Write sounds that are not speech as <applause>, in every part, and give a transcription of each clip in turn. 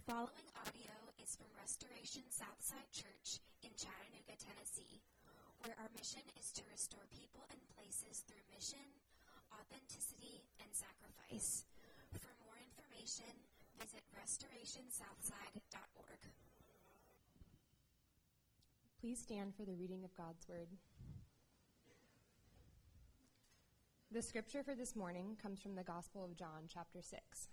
The following audio is from Restoration Southside Church in Chattanooga, Tennessee, where our mission is to restore people and places through mission, authenticity, and sacrifice. For more information, visit restorationsouthside.org. Please stand for the reading of God's Word. The scripture for this morning comes from the Gospel of John, chapter 6.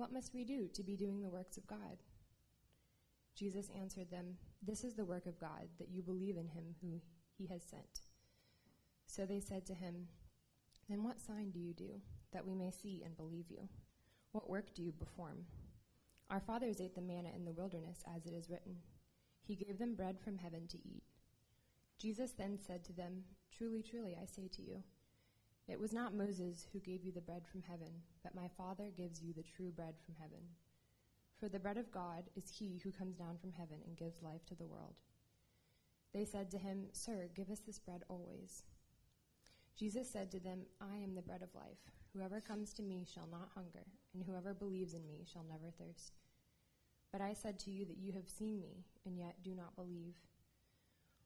What must we do to be doing the works of God? Jesus answered them, This is the work of God, that you believe in him who he has sent. So they said to him, Then what sign do you do, that we may see and believe you? What work do you perform? Our fathers ate the manna in the wilderness, as it is written. He gave them bread from heaven to eat. Jesus then said to them, Truly, truly, I say to you, it was not Moses who gave you the bread from heaven, but my Father gives you the true bread from heaven. For the bread of God is he who comes down from heaven and gives life to the world. They said to him, Sir, give us this bread always. Jesus said to them, I am the bread of life. Whoever comes to me shall not hunger, and whoever believes in me shall never thirst. But I said to you that you have seen me, and yet do not believe.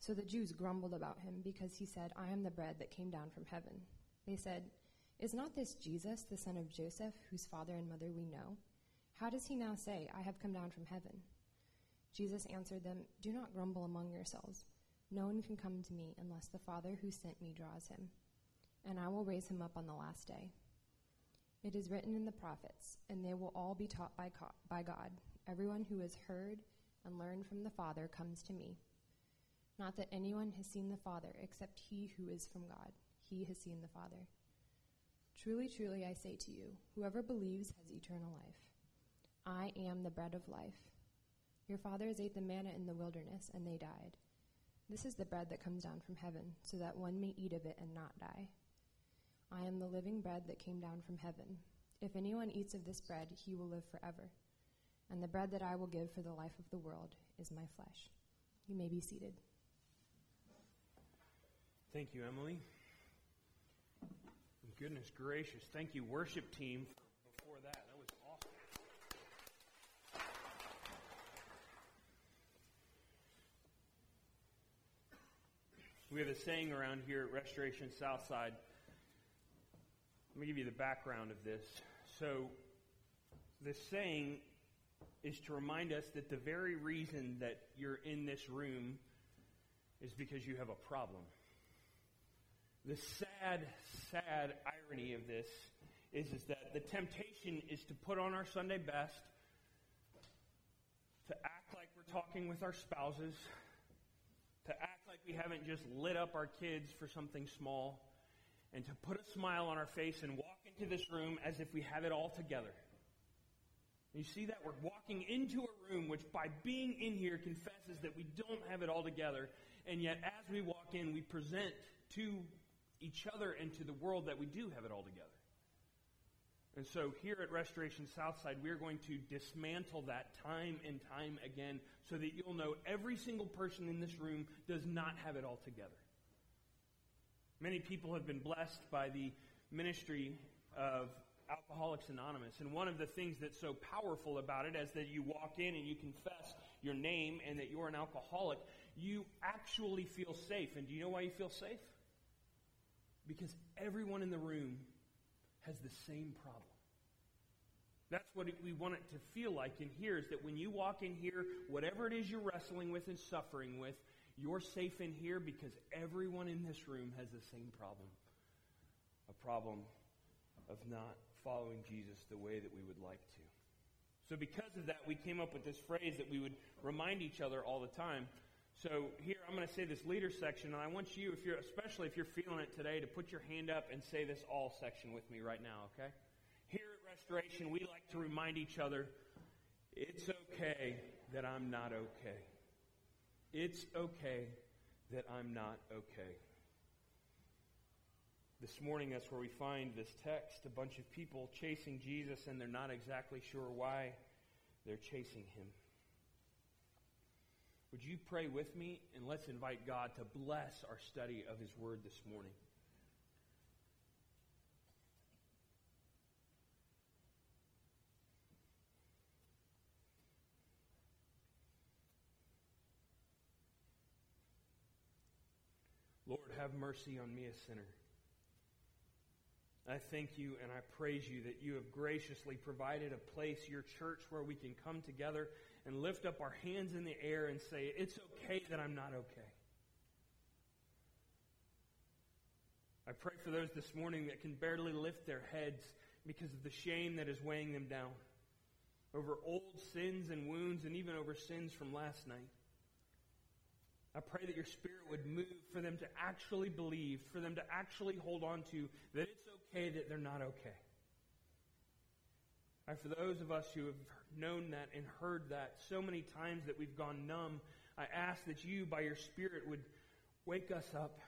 So the Jews grumbled about him because he said, I am the bread that came down from heaven. They said, Is not this Jesus, the son of Joseph, whose father and mother we know? How does he now say, I have come down from heaven? Jesus answered them, Do not grumble among yourselves. No one can come to me unless the Father who sent me draws him, and I will raise him up on the last day. It is written in the prophets, and they will all be taught by God. Everyone who has heard and learned from the Father comes to me. Not that anyone has seen the Father except he who is from God. He has seen the Father. Truly, truly, I say to you, whoever believes has eternal life. I am the bread of life. Your fathers ate the manna in the wilderness, and they died. This is the bread that comes down from heaven, so that one may eat of it and not die. I am the living bread that came down from heaven. If anyone eats of this bread, he will live forever. And the bread that I will give for the life of the world is my flesh. You may be seated. Thank you, Emily. Goodness gracious. Thank you, worship team, before that. That was awesome. We have a saying around here at Restoration Southside. Let me give you the background of this. So, the saying is to remind us that the very reason that you're in this room is because you have a problem. The sad, sad irony of this is, is that the temptation is to put on our Sunday best, to act like we're talking with our spouses, to act like we haven't just lit up our kids for something small, and to put a smile on our face and walk into this room as if we have it all together. You see that? We're walking into a room which, by being in here, confesses that we don't have it all together, and yet as we walk in, we present to each other and to the world that we do have it all together. And so here at Restoration Southside, we are going to dismantle that time and time again so that you'll know every single person in this room does not have it all together. Many people have been blessed by the ministry of Alcoholics Anonymous. And one of the things that's so powerful about it is that you walk in and you confess your name and that you're an alcoholic, you actually feel safe. And do you know why you feel safe? Because everyone in the room has the same problem. That's what we want it to feel like in here is that when you walk in here, whatever it is you're wrestling with and suffering with, you're safe in here because everyone in this room has the same problem. A problem of not following Jesus the way that we would like to. So because of that, we came up with this phrase that we would remind each other all the time. So here I'm going to say this leader section, and I want you, if you're especially if you're feeling it today, to put your hand up and say this all section with me right now, okay? Here at Restoration, we like to remind each other, it's okay that I'm not okay. It's okay that I'm not okay. This morning, that's where we find this text a bunch of people chasing Jesus, and they're not exactly sure why they're chasing him. Would you pray with me? And let's invite God to bless our study of his word this morning. Lord, have mercy on me, a sinner. I thank you and I praise you that you have graciously provided a place, your church, where we can come together and lift up our hands in the air and say, It's okay that I'm not okay. I pray for those this morning that can barely lift their heads because of the shame that is weighing them down over old sins and wounds and even over sins from last night. I pray that your Spirit would move for them to actually believe, for them to actually hold on to that it's okay that they're not okay. And for those of us who have known that and heard that so many times that we've gone numb, I ask that you, by your Spirit, would wake us up,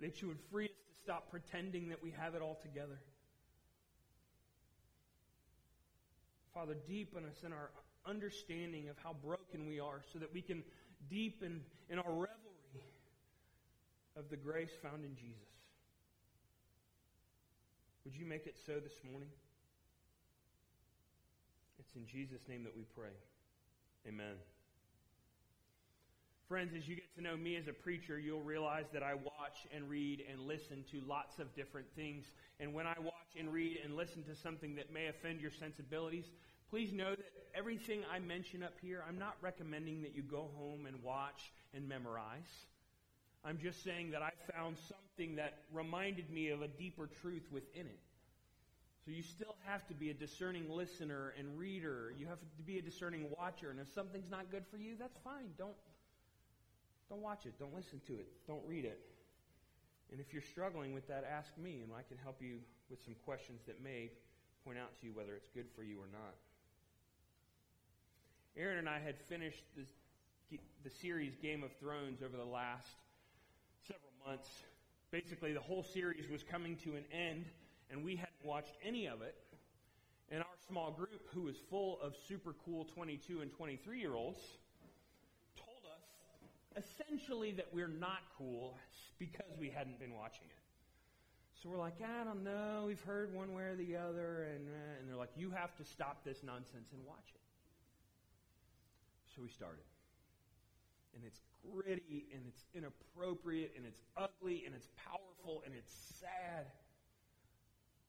that you would free us to stop pretending that we have it all together. Father, deepen us in our understanding of how broken we are so that we can deepen in our revelry of the grace found in Jesus. Would you make it so this morning? It's in Jesus' name that we pray. Amen. Friends, as you get to know me as a preacher, you'll realize that I watch and read and listen to lots of different things. And when I watch and read and listen to something that may offend your sensibilities, please know that everything I mention up here, I'm not recommending that you go home and watch and memorize. I'm just saying that I found something that reminded me of a deeper truth within it. So you still have to be a discerning listener and reader. You have to be a discerning watcher. And if something's not good for you, that's fine. Don't don't watch it. Don't listen to it. Don't read it. And if you're struggling with that, ask me, and I can help you with some questions that may point out to you whether it's good for you or not. Aaron and I had finished the, the series Game of Thrones over the last several months. Basically, the whole series was coming to an end, and we hadn't watched any of it. And our small group, who was full of super cool 22 and 23 year olds, told us essentially that we're not cool because we hadn't been watching it. So we're like, I don't know. We've heard one way or the other. And, uh, and they're like, you have to stop this nonsense and watch it. So we started. And it's gritty and it's inappropriate and it's ugly and it's powerful and it's sad.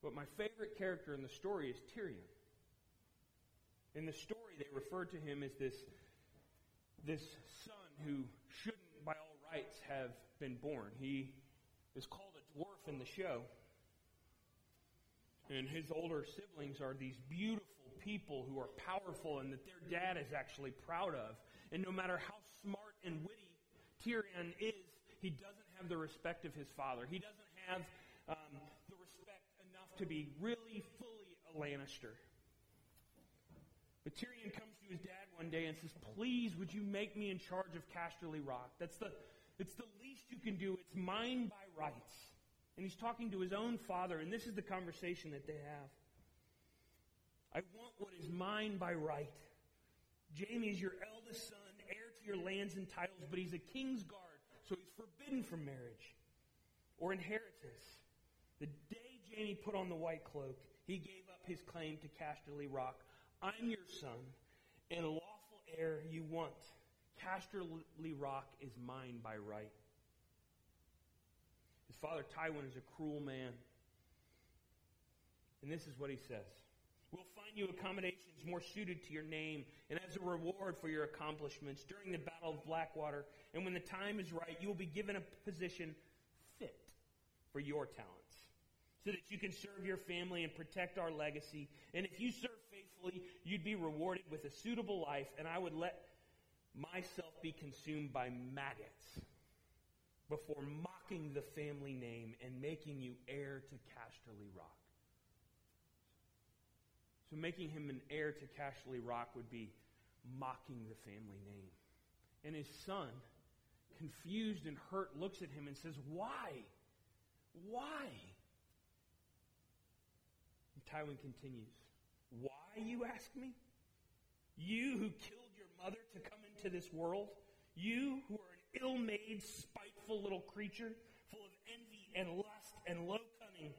But my favorite character in the story is Tyrion. In the story, they refer to him as this, this son who shouldn't, by all rights, have been born. He is called a dwarf in the show. And his older siblings are these beautiful people who are powerful and that their dad is actually proud of. And no matter how smart and witty Tyrion is, he doesn't have the respect of his father. He doesn't have um, the to be really fully a Lannister. But Tyrion comes to his dad one day and says, Please, would you make me in charge of Casterly Rock? That's the, it's the least you can do. It's mine by rights. And he's talking to his own father, and this is the conversation that they have. I want what is mine by right. Jaime is your eldest son, heir to your lands and titles, but he's a king's guard, so he's forbidden from marriage or inheritance. The day Jaime put on the white cloak, he gave up his claim to Casterly Rock. I'm your son, and lawful heir you want. Casterly Rock is mine by right. His father Tywin is a cruel man. And this is what he says. We'll find you accommodations more suited to your name and as a reward for your accomplishments during the Battle of Blackwater. And when the time is right, you will be given a position fit for your talents so that you can serve your family and protect our legacy. And if you serve faithfully, you'd be rewarded with a suitable life, and I would let myself be consumed by maggots before mocking the family name and making you heir to Casterly Rock. So making him an heir to Casterly Rock would be mocking the family name. And his son, confused and hurt, looks at him and says, Why? Why? Tywin continues, Why, you ask me? You who killed your mother to come into this world? You who are an ill made, spiteful little creature, full of envy and lust and low cunning.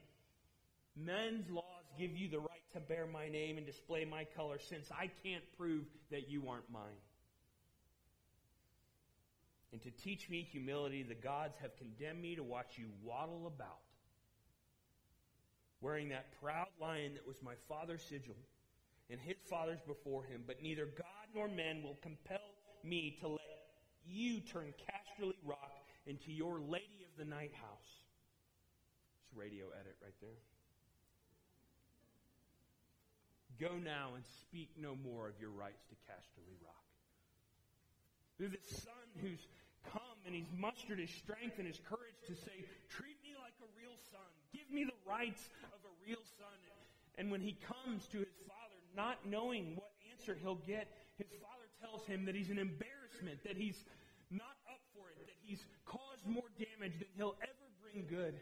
Men's laws give you the right to bear my name and display my color, since I can't prove that you aren't mine. And to teach me humility, the gods have condemned me to watch you waddle about, wearing that proud lion that was my father's sigil and his fathers before him. But neither God nor men will compel me to let you turn Casterly Rock into your Lady of the Night House. It's radio edit right there. Go now and speak no more of your rights to Casterly Rock. There's this son who's come and he's mustered his strength and his courage to say, treat me like a real son. Give me the rights of a real son. And when he comes to his father, not knowing what answer he'll get, his father tells him that he's an embarrassment, that he's not up for it, that he's caused more damage than he'll ever bring good.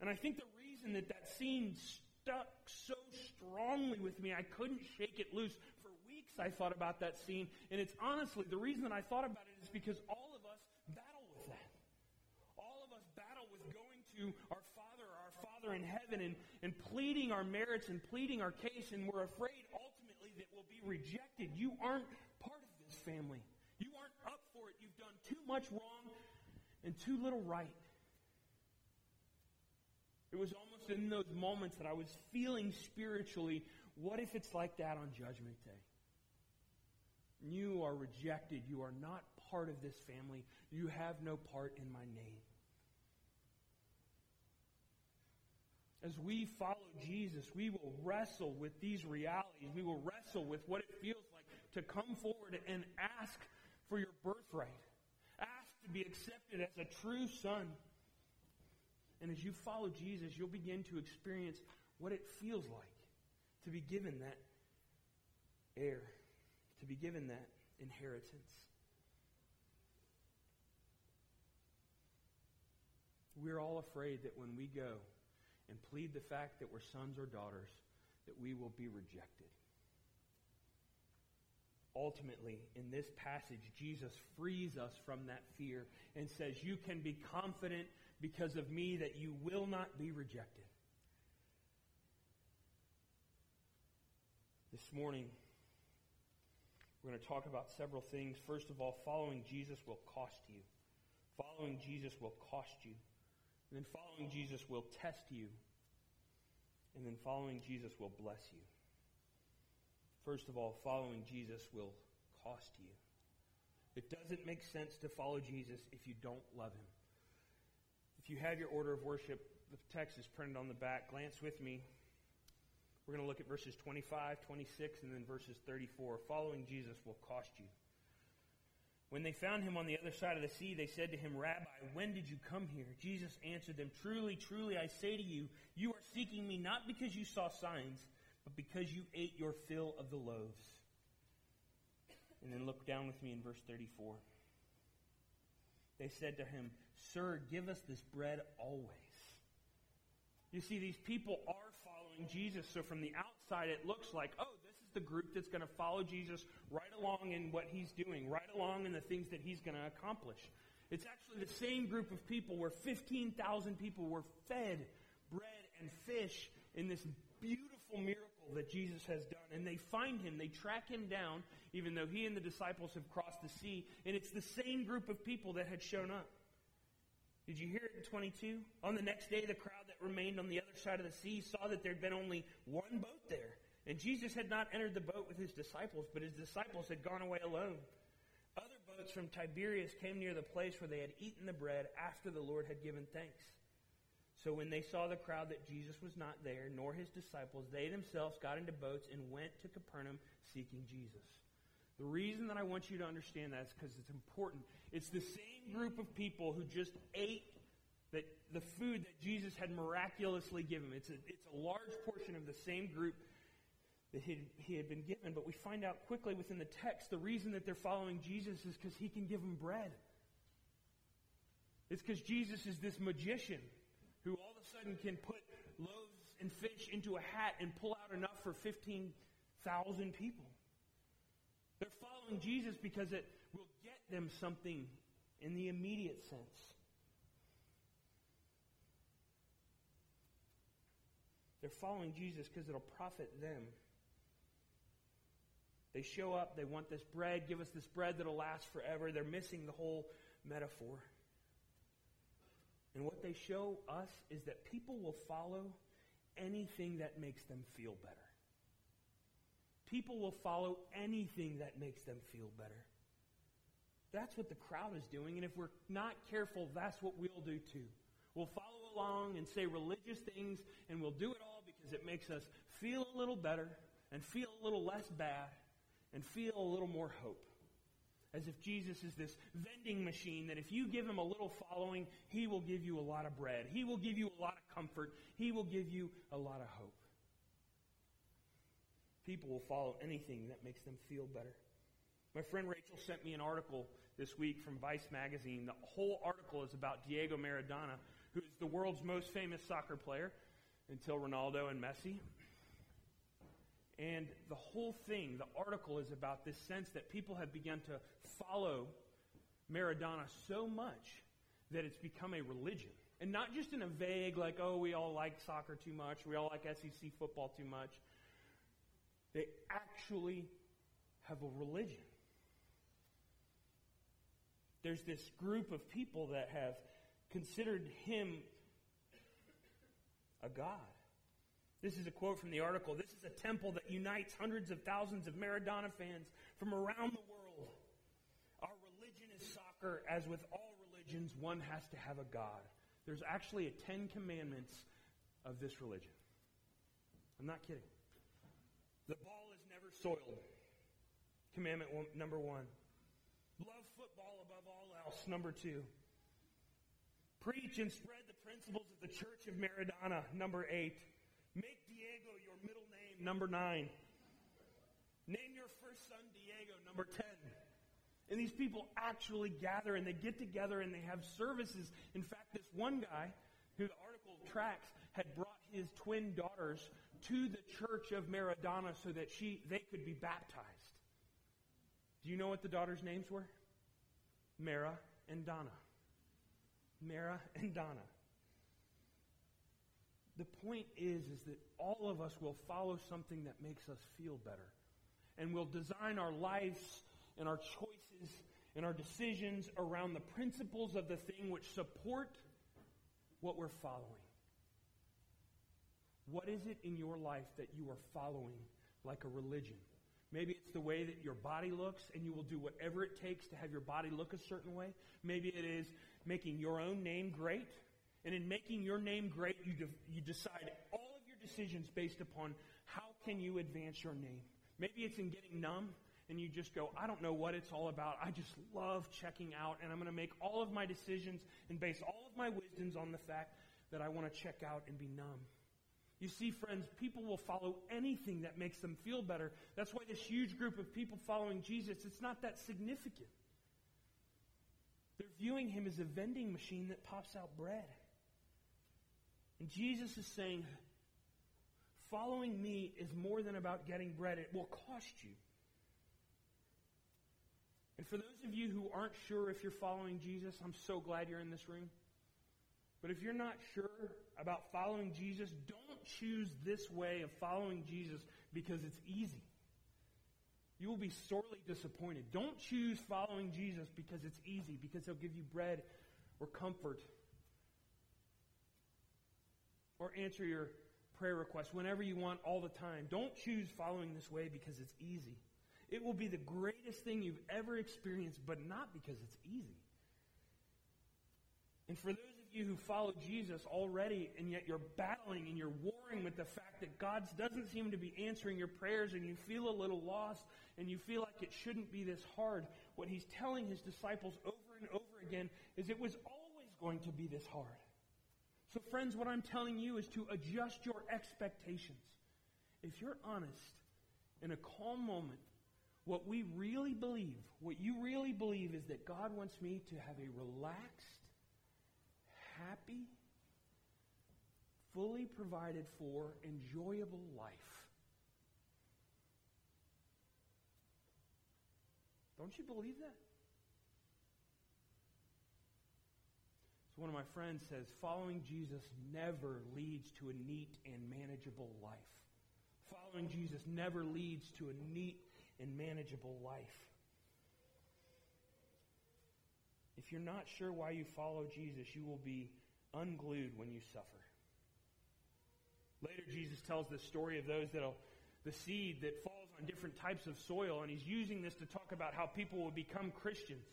And I think the reason that that scene stuck so strongly with me. I couldn't shake it loose. For weeks I thought about that scene, and it's honestly, the reason that I thought about it is because all of us battle with that. All of us battle with going to our Father, in heaven, and, and pleading our merits and pleading our case, and we're afraid ultimately that we'll be rejected. You aren't part of this family. You aren't up for it. You've done too much wrong and too little right. It was almost in those moments that I was feeling spiritually, what if it's like that on Judgment Day? You are rejected. You are not part of this family. You have no part in my name. As we follow Jesus, we will wrestle with these realities. We will wrestle with what it feels like to come forward and ask for your birthright. Ask to be accepted as a true son. And as you follow Jesus, you'll begin to experience what it feels like to be given that heir, to be given that inheritance. We're all afraid that when we go and plead the fact that we're sons or daughters, that we will be rejected. Ultimately, in this passage, Jesus frees us from that fear and says, You can be confident because of me that you will not be rejected. This morning, we're going to talk about several things. First of all, following Jesus will cost you. Following Jesus will cost you. And then following Jesus will test you. And then following Jesus will bless you. First of all, following Jesus will cost you. It doesn't make sense to follow Jesus if you don't love him. If you have your order of worship, the text is printed on the back. Glance with me. We're going to look at verses 25, 26, and then verses 34. Following Jesus will cost you. When they found him on the other side of the sea, they said to him, Rabbi, when did you come here? Jesus answered them, Truly, truly, I say to you, you are seeking me not because you saw signs, but because you ate your fill of the loaves. And then look down with me in verse 34. They said to him, Sir, give us this bread always. You see, these people are following Jesus, so from the outside it looks like, oh, this is the group that's going to follow Jesus right along in what he's doing, right along in the things that he's going to accomplish. It's actually the same group of people where 15,000 people were fed bread and fish in this beautiful miracle that Jesus has done. And they find him, they track him down, even though he and the disciples have crossed the sea. And it's the same group of people that had shown up. Did you hear it in 22? On the next day, the crowd that remained on the other side of the sea saw that there had been only one boat there. And Jesus had not entered the boat with his disciples, but his disciples had gone away alone. Other boats from Tiberias came near the place where they had eaten the bread after the Lord had given thanks. So when they saw the crowd that Jesus was not there, nor his disciples, they themselves got into boats and went to Capernaum seeking Jesus. The reason that I want you to understand that is because it's important. It's the same group of people who just ate that the food that Jesus had miraculously given. It's a, it's a large portion of the same group that he, had been given. But we find out quickly within the text the reason that they're following Jesus is because he can give them bread. It's because Jesus is this magician who all of a sudden can put loaves and fish into a hat and pull out enough for 15,000 people. They're following Jesus because it will get them something in the immediate sense. They're following Jesus because it'll profit them. They show up, they want this bread, give us this bread that'll last forever. They're missing the whole metaphor. And what they show us is that people will follow anything that makes them feel better. People will follow anything that makes them feel better. That's what the crowd is doing, and if we're not careful, that's what we'll do too. We'll follow along and say religious things, and we'll do it all because it makes us feel a little better and feel a little less bad and feel a little more hope as if Jesus is this vending machine that if you give him a little following, he will give you a lot of bread. He will give you a lot of comfort. He will give you a lot of hope. People will follow anything that makes them feel better. My friend Rachel sent me an article this week from Vice magazine. The whole article is about Diego Maradona, who is the world's most famous soccer player until Ronaldo and Messi. And the whole thing, the article is about this sense that people have begun to follow Maradona so much that it's become a religion. And not just in a vague, like, oh, we all like soccer too much, we all like SEC football too much. They actually have a religion. There's this group of people that have considered him a god. This is a quote from the article. This is a temple that unites hundreds of thousands of Maradona fans from around the world. Our religion is soccer. As with all religions, one has to have a God. There's actually a Ten Commandments of this religion. I'm not kidding. The ball is never soiled. Commandment one, number one. Love football above all else. Number two. Preach and spread the principles of the Church of Maradona. Number eight. Make Diego your middle name, number nine. Name your first son Diego, number 10. And these people actually gather and they get together and they have services. In fact, this one guy, who the article tracks, had brought his twin daughters to the church of Maradona so that she, they could be baptized. Do you know what the daughters' names were? Mara and Donna. Mara and Donna. The point is, is that all of us will follow something that makes us feel better. And we'll design our lives and our choices and our decisions around the principles of the thing which support what we're following. What is it in your life that you are following like a religion? Maybe it's the way that your body looks, and you will do whatever it takes to have your body look a certain way. Maybe it is making your own name great. And in making your name great, you, de- you decide all of your decisions based upon how can you advance your name. Maybe it's in getting numb and you just go, I don't know what it's all about. I just love checking out and I'm going to make all of my decisions and base all of my wisdoms on the fact that I want to check out and be numb. You see, friends, people will follow anything that makes them feel better. That's why this huge group of people following Jesus, it's not that significant. They're viewing him as a vending machine that pops out bread. And Jesus is saying, following me is more than about getting bread. It will cost you. And for those of you who aren't sure if you're following Jesus, I'm so glad you're in this room. But if you're not sure about following Jesus, don't choose this way of following Jesus because it's easy. You will be sorely disappointed. Don't choose following Jesus because it's easy, because he'll give you bread or comfort or answer your prayer requests whenever you want all the time. Don't choose following this way because it's easy. It will be the greatest thing you've ever experienced, but not because it's easy. And for those of you who follow Jesus already, and yet you're battling and you're warring with the fact that God doesn't seem to be answering your prayers, and you feel a little lost, and you feel like it shouldn't be this hard, what he's telling his disciples over and over again is it was always going to be this hard. So, friends, what I'm telling you is to adjust your expectations. If you're honest, in a calm moment, what we really believe, what you really believe is that God wants me to have a relaxed, happy, fully provided for, enjoyable life. Don't you believe that? One of my friends says, following Jesus never leads to a neat and manageable life. Following Jesus never leads to a neat and manageable life. If you're not sure why you follow Jesus, you will be unglued when you suffer. Later, Jesus tells the story of those that'll, the seed that falls on different types of soil, and he's using this to talk about how people will become Christians.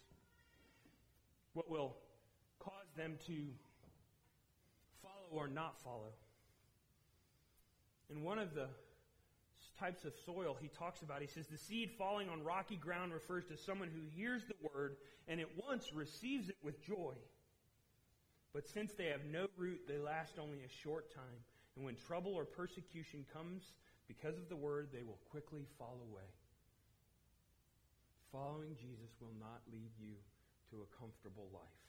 What will them to follow or not follow. And one of the types of soil he talks about. He says the seed falling on rocky ground refers to someone who hears the word and at once receives it with joy. But since they have no root, they last only a short time. And when trouble or persecution comes because of the word, they will quickly fall away. Following Jesus will not lead you to a comfortable life.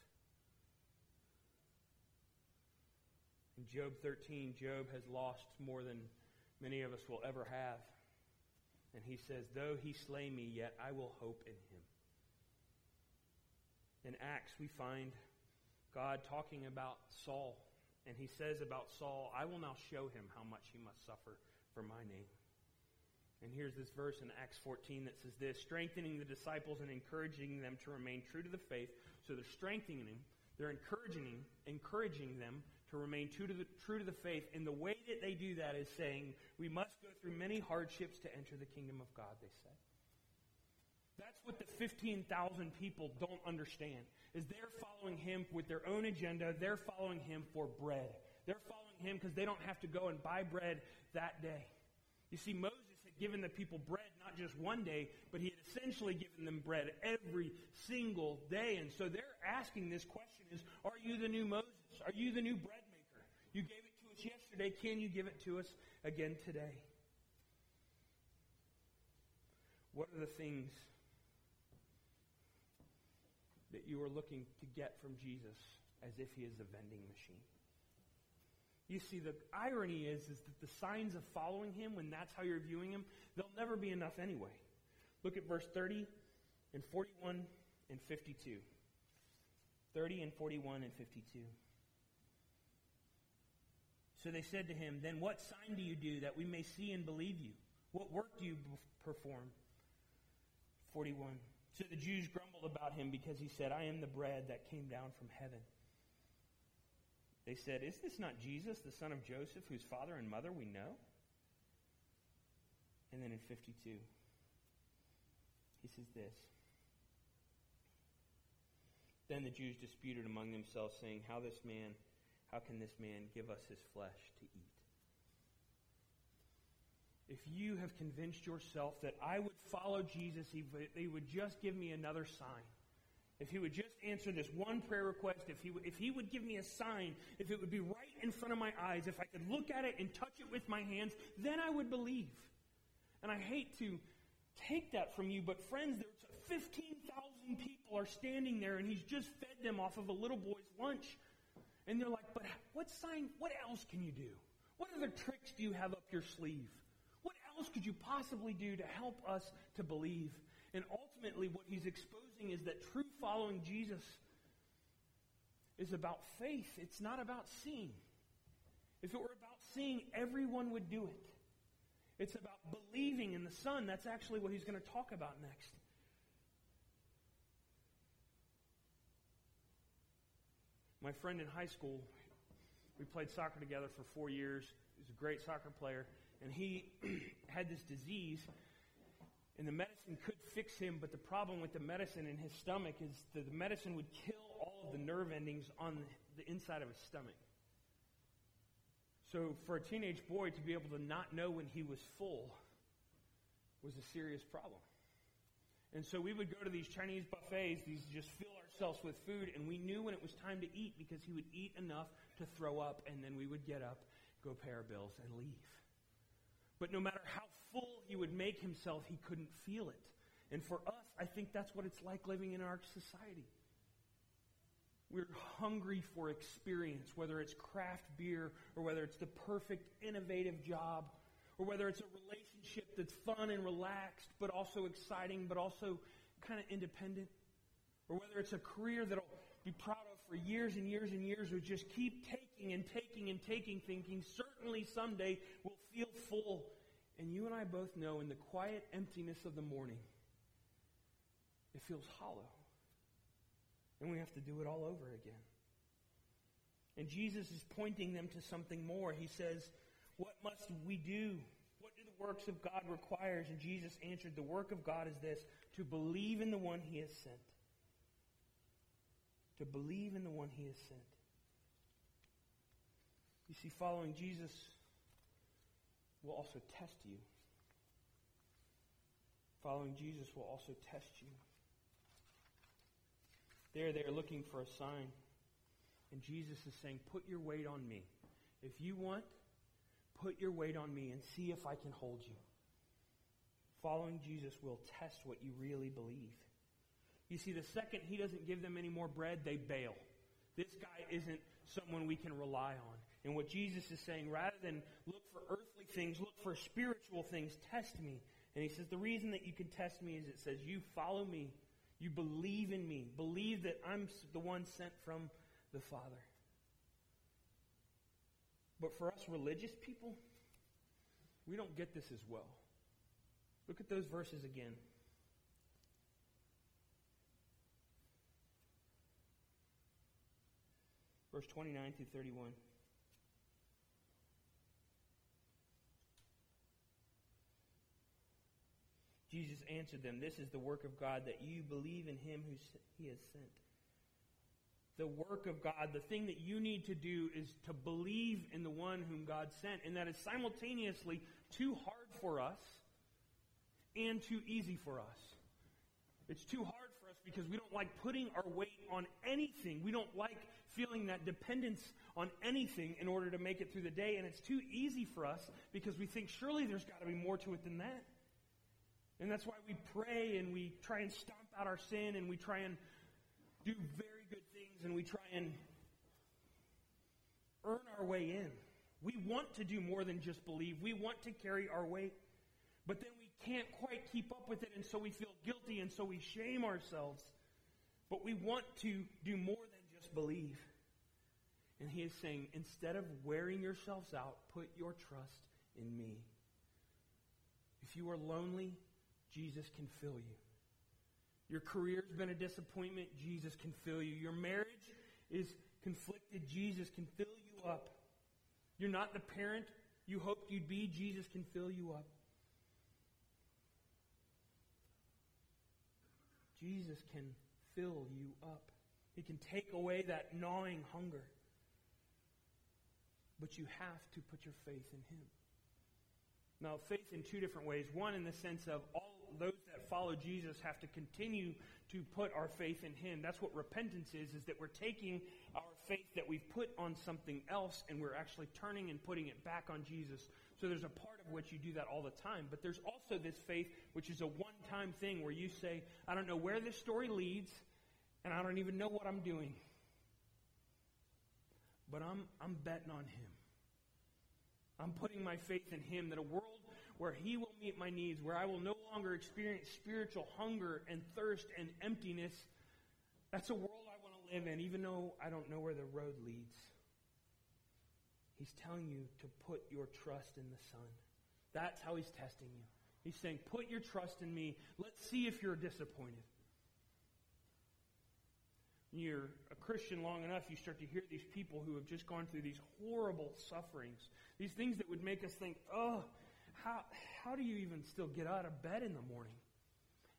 In Job 13, Job has lost more than many of us will ever have. And he says, Though he slay me, yet I will hope in him. In Acts, we find God talking about Saul. And he says about Saul, I will now show him how much he must suffer for my name. And here's this verse in Acts 14 that says this strengthening the disciples and encouraging them to remain true to the faith. So they're strengthening them, they're encouraging, encouraging them to remain true to, the, true to the faith. And the way that they do that is saying, we must go through many hardships to enter the kingdom of God, they said. That's what the 15,000 people don't understand, is they're following him with their own agenda. They're following him for bread. They're following him because they don't have to go and buy bread that day. You see, Moses had given the people bread not just one day, but he had essentially given them bread every single day. And so they're asking this question is, are you the new Moses? Are you the new bread maker? You gave it to us yesterday. Can you give it to us again today? What are the things that you are looking to get from Jesus as if he is a vending machine? You see, the irony is, is that the signs of following him, when that's how you're viewing him, they'll never be enough anyway. Look at verse 30 and 41 and 52. 30 and 41 and 52. So they said to him, Then what sign do you do that we may see and believe you? What work do you perform? 41. So the Jews grumbled about him because he said, I am the bread that came down from heaven. They said, Is this not Jesus, the son of Joseph, whose father and mother we know? And then in 52, he says this. Then the Jews disputed among themselves, saying, How this man how can this man give us his flesh to eat? If you have convinced yourself that I would follow Jesus, he would just give me another sign. If he would just answer this one prayer request, if he, if he would give me a sign, if it would be right in front of my eyes, if I could look at it and touch it with my hands, then I would believe. And I hate to take that from you, but friends, there's 15,000 people are standing there and he's just fed them off of a little boy's lunch. And they're like, but what sign, what else can you do? What other tricks do you have up your sleeve? What else could you possibly do to help us to believe? And ultimately, what he's exposing is that true following Jesus is about faith. It's not about seeing. If it were about seeing, everyone would do it. It's about believing in the Son. That's actually what he's going to talk about next. My friend in high school, we played soccer together for four years. He was a great soccer player. And he <clears throat> had this disease, and the medicine could fix him, but the problem with the medicine in his stomach is that the medicine would kill all of the nerve endings on the inside of his stomach. So for a teenage boy to be able to not know when he was full was a serious problem. And so we would go to these Chinese buffets, these just fill ourselves with food, and we knew when it was time to eat because he would eat enough to throw up, and then we would get up, go pay our bills, and leave. But no matter how full he would make himself, he couldn't feel it. And for us, I think that's what it's like living in our society. We're hungry for experience, whether it's craft beer or whether it's the perfect innovative job or whether it's a relationship that's fun and relaxed but also exciting but also kind of independent or whether it's a career that'll be proud of for years and years and years or just keep taking and taking and taking thinking certainly someday we'll feel full and you and I both know in the quiet emptiness of the morning it feels hollow and we have to do it all over again. And Jesus is pointing them to something more. He says, What must we do? What do the works of God requires? And Jesus answered, The work of God is this to believe in the one he has sent. To believe in the one he has sent. You see, following Jesus will also test you. Following Jesus will also test you. There, They're looking for a sign. And Jesus is saying, Put your weight on me. If you want, put your weight on me and see if I can hold you. Following Jesus will test what you really believe. You see, the second he doesn't give them any more bread, they bail. This guy isn't someone we can rely on. And what Jesus is saying, rather than look for earthly things, look for spiritual things, test me. And he says, the reason that you can test me is it says, you follow me you believe in me. Believe that I'm the one sent from the Father. But for us religious people, we don't get this as well. Look at those verses again. Verse 29 through 31. Jesus answered them, This is the work of God, that you believe in him who he has sent. The work of God, the thing that you need to do is to believe in the one whom God sent. And that is simultaneously too hard for us and too easy for us. It's too hard for us because we don't like putting our weight on anything. We don't like feeling that dependence on anything in order to make it through the day. And it's too easy for us because we think surely there's got to be more to it than that. And that's why we pray and we try and stomp out our sin and we try and do very and we try and earn our way in. We want to do more than just believe. We want to carry our weight. But then we can't quite keep up with it and so we feel guilty and so we shame ourselves. But we want to do more than just believe. And he is saying, instead of wearing yourselves out, put your trust in me. If you are lonely, Jesus can fill you. Your career's been a disappointment, Jesus can fill you. Your marriage is conflicted, Jesus can fill you up. You're not the parent you hoped you'd be, Jesus can fill you up. Jesus can fill you up. He can take away that gnawing hunger. But you have to put your faith in Him. Now, faith in two different ways. One, in the sense of all those that follow Jesus have to continue to put our faith in Him. That's what repentance is, is that we're taking our faith that we've put on something else and we're actually turning and putting it back on Jesus. So there's a part of which you do that all the time. But there's also this faith, which is a one-time thing where you say, I don't know where this story leads and I don't even know what I'm doing. but I'm, I'm betting on Him. I'm putting my faith in Him that a world where He will meet my needs, where I will no longer experience spiritual hunger and thirst and emptiness, that's a world I want to live in, even though I don't know where the road leads. He's telling you to put your trust in the Son. That's how He's testing you. He's saying, Put your trust in me. Let's see if you're disappointed. When you're a Christian long enough, you start to hear these people who have just gone through these horrible sufferings, these things that would make us think, oh, how, how do you even still get out of bed in the morning?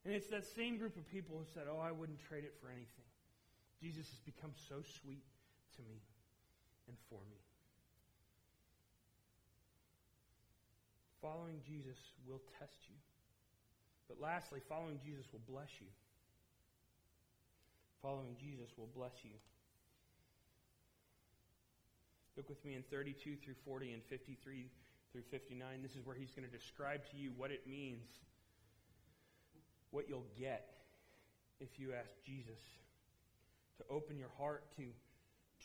And it's that same group of people who said, oh, I wouldn't trade it for anything. Jesus has become so sweet to me and for me. Following Jesus will test you. But lastly, following Jesus will bless you. Following Jesus will bless you. Look with me in 32 through 40 and 53 through 59. This is where he's going to describe to you what it means, what you'll get if you ask Jesus to open your heart to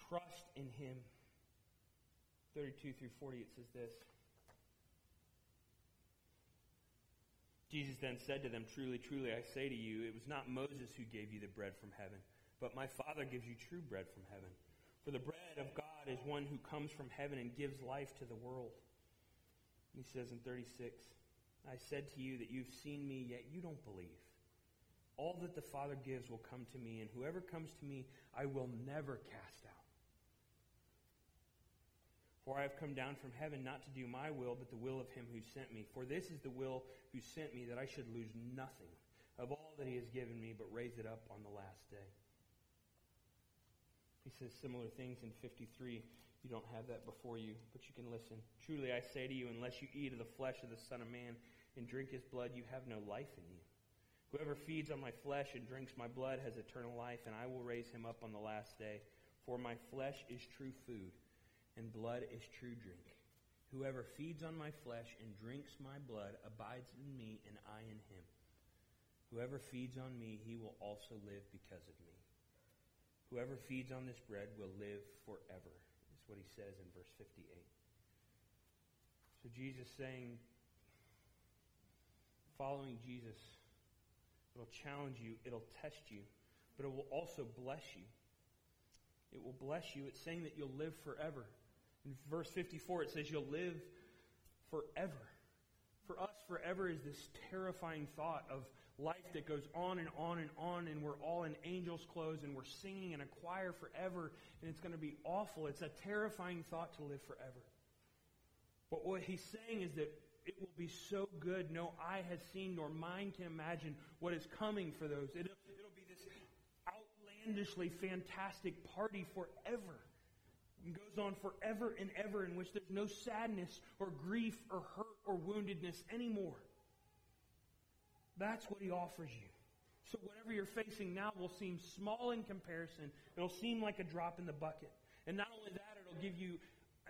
trust in him. 32 through 40, it says this. Jesus then said to them, Truly, truly, I say to you, it was not Moses who gave you the bread from heaven, but my Father gives you true bread from heaven. For the bread of God is one who comes from heaven and gives life to the world. He says in 36, I said to you that you've seen me, yet you don't believe. All that the Father gives will come to me, and whoever comes to me, I will never cast out. For I have come down from heaven not to do my will, but the will of him who sent me. For this is the will who sent me, that I should lose nothing of all that he has given me, but raise it up on the last day. He says similar things in 53. You don't have that before you, but you can listen. Truly I say to you, unless you eat of the flesh of the Son of Man and drink his blood, you have no life in you. Whoever feeds on my flesh and drinks my blood has eternal life, and I will raise him up on the last day. For my flesh is true food and blood is true drink. Whoever feeds on my flesh and drinks my blood abides in me, and I in him. Whoever feeds on me, he will also live because of me. Whoever feeds on this bread will live forever, what he says in verse 58. So Jesus saying, following Jesus, it'll challenge you, it'll test you, but it will also bless you. It will bless you. It's saying that you'll live forever. In verse 54, it says, You'll live forever. For us, forever is this terrifying thought of life that goes on and on and on, and we're all in angels' clothes and we're singing in a choir forever, and it's going to be awful. It's a terrifying thought to live forever. But what he's saying is that it will be so good, no eye has seen, nor mind can imagine what is coming for those. It'll, it'll be this outlandishly fantastic party forever and goes on forever and ever in which there's no sadness or grief or hurt or woundedness anymore. That's what he offers you. So whatever you're facing now will seem small in comparison. It'll seem like a drop in the bucket. And not only that, it'll give you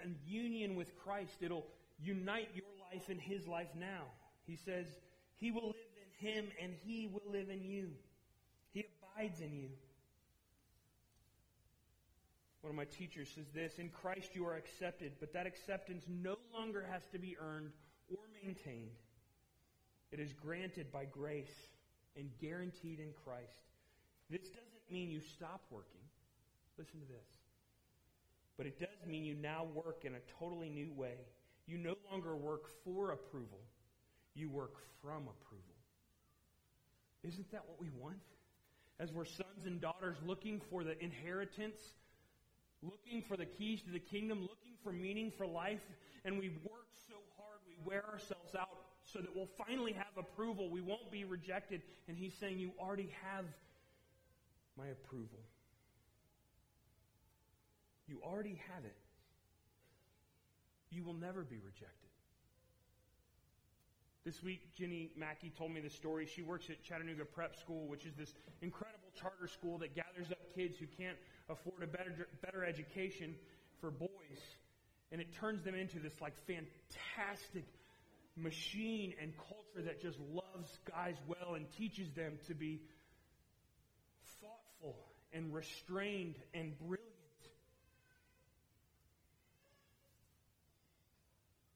a union with Christ. It'll unite your life and his life now. He says, He will live in him and he will live in you. He abides in you. One of my teachers says this In Christ you are accepted, but that acceptance no longer has to be earned or maintained. It is granted by grace and guaranteed in Christ. This doesn't mean you stop working. Listen to this. But it does mean you now work in a totally new way. You no longer work for approval, you work from approval. Isn't that what we want? As we're sons and daughters looking for the inheritance looking for the keys to the kingdom, looking for meaning for life, and we work so hard, we wear ourselves out so that we'll finally have approval. We won't be rejected. And he's saying, You already have my approval. You already have it. You will never be rejected. This week, Jenny Mackey told me the story. She works at Chattanooga Prep School, which is this incredible charter school that gathers up kids who can't afford a better, better education for boys. And it turns them into this like fantastic machine and culture that just loves guys well and teaches them to be thoughtful and restrained and brilliant.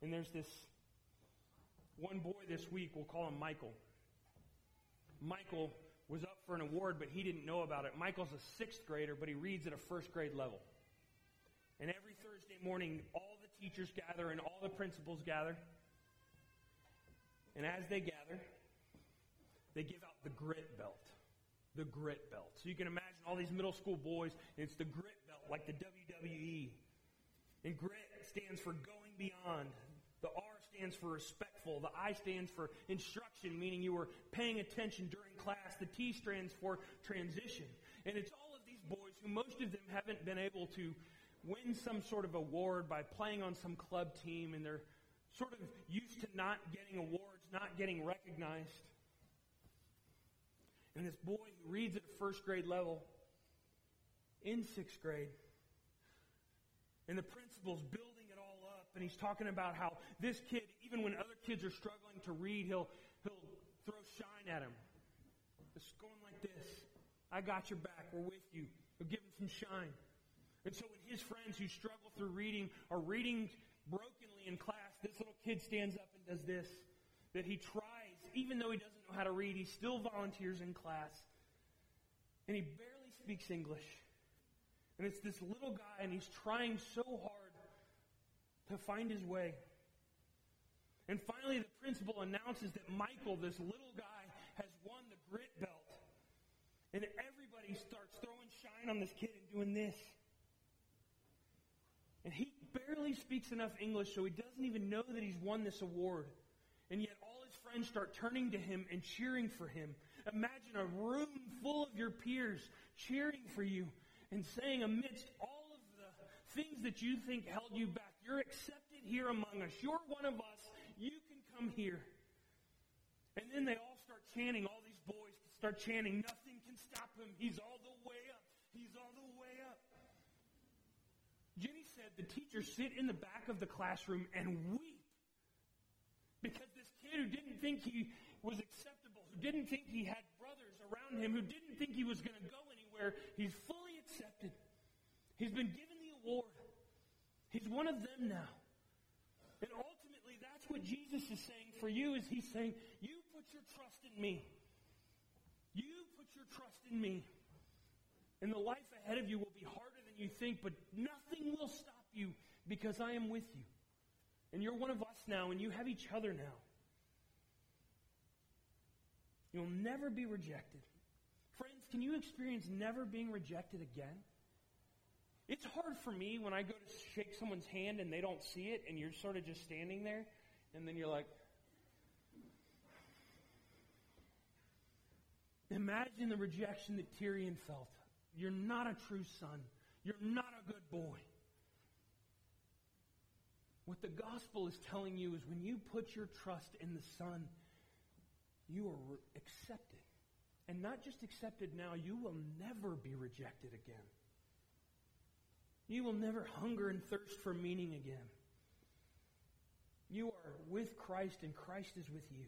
And there's this one boy this week, we'll call him Michael. Michael was up for an award, but he didn't know about it. Michael's a sixth grader, but he reads at a first grade level. And every Thursday morning, all the teachers gather and all the principals gather. And as they gather, they give out the grit belt. The grit belt. So you can imagine all these middle school boys, it's the grit belt, like the WWE. And grit stands for going beyond. The R stands for respectful. The I stands for instruction, meaning you were paying attention during class. The T stands for transition. And it's all of these boys who most of them haven't been able to win some sort of award by playing on some club team, and they're sort of used to not getting awards, not getting recognized. And this boy who reads at first grade level in sixth grade, and the principal's building it all up, and he's talking about how this kid, even when other kids are struggling to read, he'll, he'll throw shine at him. It's going like this. I got your back. We're with you. Give him some shine. And so when his friends who struggle through reading are reading brokenly in class, this little kid stands up and does this. That he tries, even though he doesn't know how to read, he still volunteers in class. And he barely speaks English. And it's this little guy, and he's trying so hard to find his way. And finally, the principal announces that Michael, this little guy, has won the grit belt. And everybody starts throwing shine on this kid and doing this. And he barely speaks enough English, so he doesn't even know that he's won this award. And yet all his friends start turning to him and cheering for him. Imagine a room full of your peers cheering for you and saying, amidst all of the things that you think held you back, you're accepted here among us. You're one of us. You can come here. And then they all start chanting, all these boys start chanting, nothing can stop him. He's all the way up. He's all the way up. Jenny said the teachers sit in the back of the classroom and weep because kid who didn't think he was acceptable, who didn't think he had brothers around him, who didn't think he was going to go anywhere, he's fully accepted. He's been given the award. He's one of them now. And ultimately, that's what Jesus is saying for you is he's saying, you put your trust in me. You put your trust in me. And the life ahead of you will be harder than you think, but nothing will stop you because I am with you. And you're one of us now, and you have each other now. You'll never be rejected. Friends, can you experience never being rejected again? It's hard for me when I go to shake someone's hand and they don't see it, and you're sort of just standing there, and then you're like, Imagine the rejection that Tyrion felt. You're not a true son. You're not a good boy. What the gospel is telling you is when you put your trust in the Son, you are accepted. And not just accepted now, you will never be rejected again. You will never hunger and thirst for meaning again. You are with Christ and Christ is with you.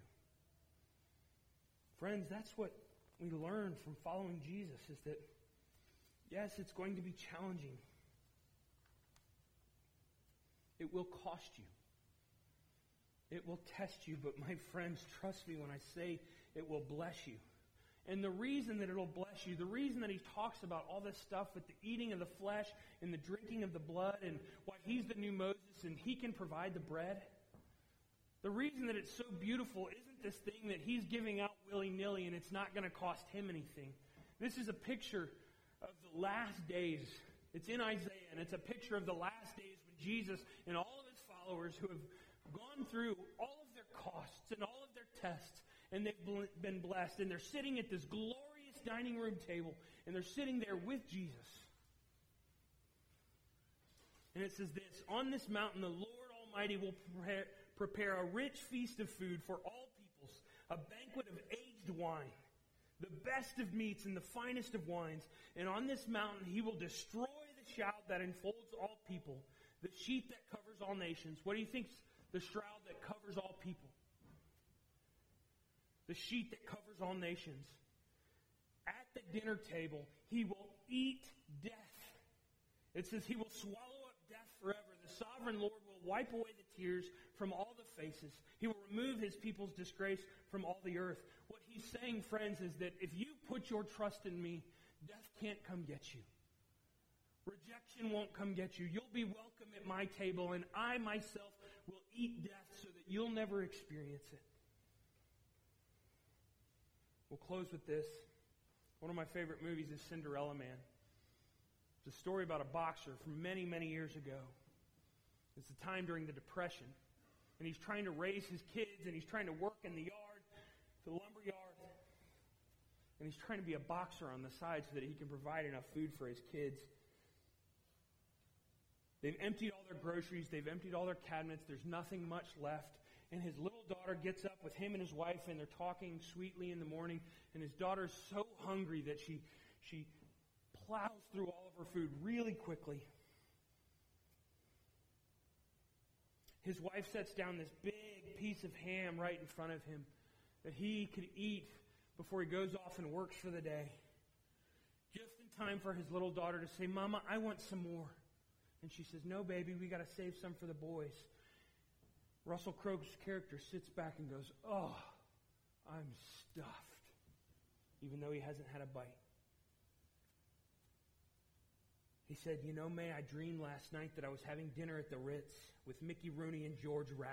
Friends, that's what we learn from following Jesus is that yes, it's going to be challenging. It will cost you. It will test you, but my friends, trust me when I say it will bless you. And the reason that it'll bless you, the reason that he talks about all this stuff with the eating of the flesh and the drinking of the blood and why he's the new Moses and he can provide the bread, the reason that it's so beautiful isn't this thing that he's giving out willy nilly and it's not going to cost him anything. This is a picture of the last days. It's in Isaiah, and it's a picture of the last days when Jesus and all of his followers who have gone through all of their costs and all of their tests and they've been blessed, and they're sitting at this glorious dining room table, and they're sitting there with Jesus. And it says this On this mountain, the Lord Almighty will prepare, a rich feast of food for all peoples, a banquet of aged wine, the best of meats and the finest of wines. And on this mountain, he will destroy the shroud that enfolds all people, the sheet that covers all nations. What do you think the shroud that covers all people? the sheet that covers all nations. At the dinner table, he will eat death. It says he will swallow up death forever. The sovereign Lord will wipe away the tears from all the faces. He will remove his people's disgrace from all the earth. What he's saying, friends, is that if you put your trust in me, death can't come get you. Rejection won't come get you. You'll be welcome at my table, and I myself will eat death so that you'll never experience it. We'll close with this. One of my favorite movies is Cinderella Man. It's a story about a boxer from many, many years ago. It's a time during the Depression. And he's trying to raise his kids, and he's trying to work in the yard, the lumber yard. And he's trying to be a boxer on the side so that he can provide enough food for his kids. They've emptied all their groceries, they've emptied all their cabinets, there's nothing much left. And his little daughter gets up with him and his wife, and they're talking sweetly in the morning. And his daughter's so hungry that she, she plows through all of her food really quickly. His wife sets down this big piece of ham right in front of him that he could eat before he goes off and works for the day. Just in time for his little daughter to say, Mama, I want some more. And she says, No, baby, we got to save some for the boys. Russell Crowe's character sits back and goes, Oh, I'm stuffed, even though he hasn't had a bite. He said, You know, Mae, I dreamed last night that I was having dinner at the Ritz with Mickey Rooney and George Raft.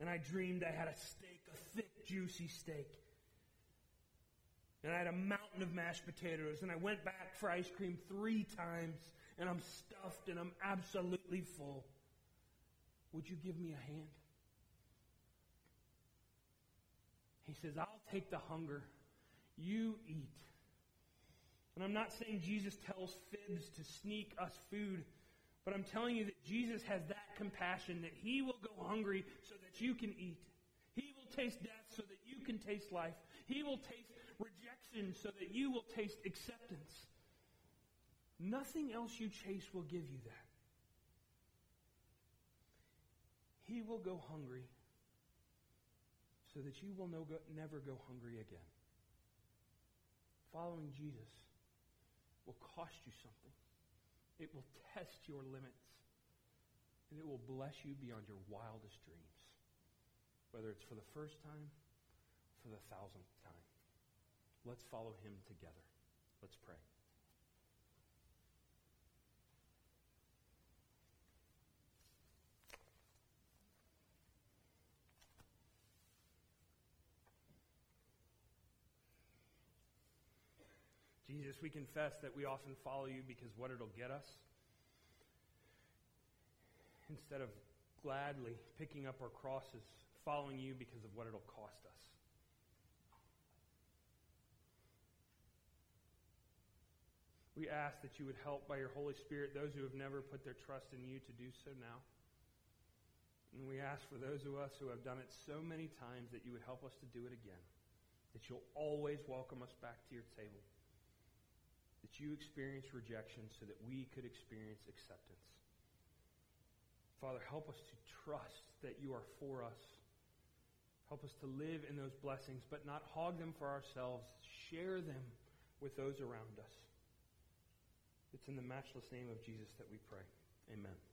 And I dreamed I had a steak, a thick, juicy steak. And I had a mountain of mashed potatoes. And I went back for ice cream three times. And I'm stuffed and I'm absolutely full. Would you give me a hand? He says, I'll take the hunger. You eat. And I'm not saying Jesus tells fibs to sneak us food, but I'm telling you that Jesus has that compassion that he will go hungry so that you can eat. He will taste death so that you can taste life. He will taste rejection so that you will taste acceptance. Nothing else you chase will give you that. He will go hungry so that you will no go, never go hungry again. Following Jesus will cost you something. It will test your limits. And it will bless you beyond your wildest dreams. Whether it's for the first time, for the thousandth time. Let's follow him together. Let's pray. Jesus, we confess that we often follow you because what it'll get us, instead of gladly picking up our crosses, following you because of what it'll cost us. We ask that you would help by your Holy Spirit those who have never put their trust in you to do so now. And we ask for those of us who have done it so many times that you would help us to do it again. That you'll always welcome us back to your table that you experienced rejection so that we could experience acceptance. Father, help us to trust that you are for us. Help us to live in those blessings, but not hog them for ourselves. Share them with those around us. It's in the matchless name of Jesus that we pray. Amen.